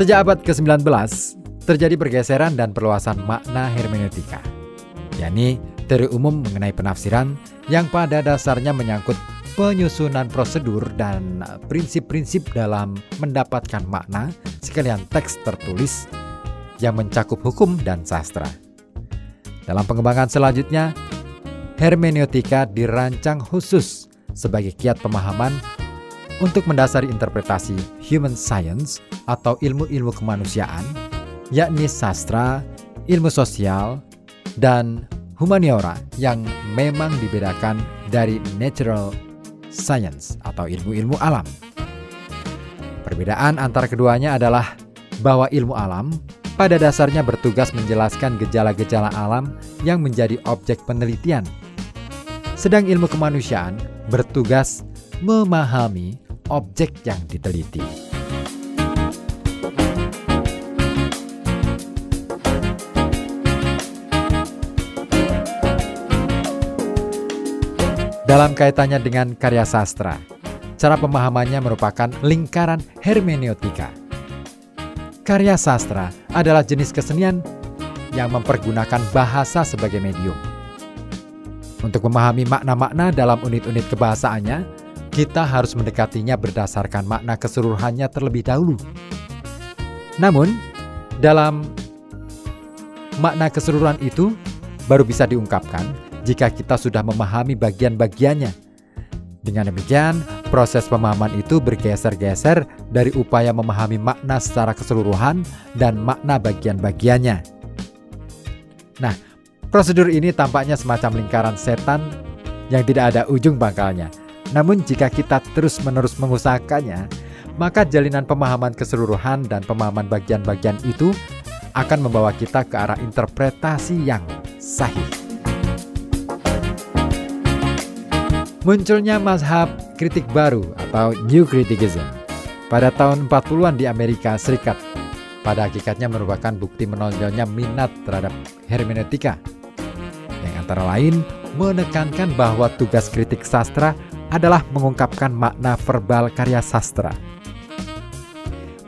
Sejak abad ke-19, terjadi pergeseran dan perluasan makna hermeneutika, yakni teori umum mengenai penafsiran yang pada dasarnya menyangkut penyusunan prosedur dan prinsip-prinsip dalam mendapatkan makna sekalian teks tertulis yang mencakup hukum dan sastra. Dalam pengembangan selanjutnya, hermeneutika dirancang khusus sebagai kiat pemahaman untuk mendasari interpretasi human science atau ilmu-ilmu kemanusiaan, yakni sastra, ilmu sosial, dan humaniora yang memang dibedakan dari natural science atau ilmu-ilmu alam. Perbedaan antara keduanya adalah bahwa ilmu alam pada dasarnya bertugas menjelaskan gejala-gejala alam yang menjadi objek penelitian sedang ilmu kemanusiaan bertugas memahami objek yang diteliti. Dalam kaitannya dengan karya sastra, cara pemahamannya merupakan lingkaran hermeneutika. Karya sastra adalah jenis kesenian yang mempergunakan bahasa sebagai medium untuk memahami makna-makna dalam unit-unit kebahasaannya, kita harus mendekatinya berdasarkan makna keseluruhannya terlebih dahulu. Namun, dalam makna keseluruhan itu baru bisa diungkapkan jika kita sudah memahami bagian-bagiannya. Dengan demikian, proses pemahaman itu bergeser-geser dari upaya memahami makna secara keseluruhan dan makna bagian-bagiannya. Nah, Prosedur ini tampaknya semacam lingkaran setan yang tidak ada ujung pangkalnya. Namun jika kita terus-menerus mengusahakannya, maka jalinan pemahaman keseluruhan dan pemahaman bagian-bagian itu akan membawa kita ke arah interpretasi yang sahih. Munculnya mazhab kritik baru atau New Criticism pada tahun 40-an di Amerika Serikat pada hakikatnya merupakan bukti menonjolnya minat terhadap hermeneutika antara lain menekankan bahwa tugas kritik sastra adalah mengungkapkan makna verbal karya sastra.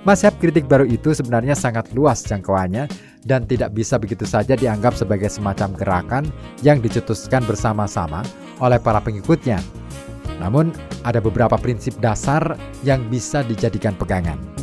Masyarakat kritik baru itu sebenarnya sangat luas jangkauannya dan tidak bisa begitu saja dianggap sebagai semacam gerakan yang dicetuskan bersama-sama oleh para pengikutnya. Namun, ada beberapa prinsip dasar yang bisa dijadikan pegangan.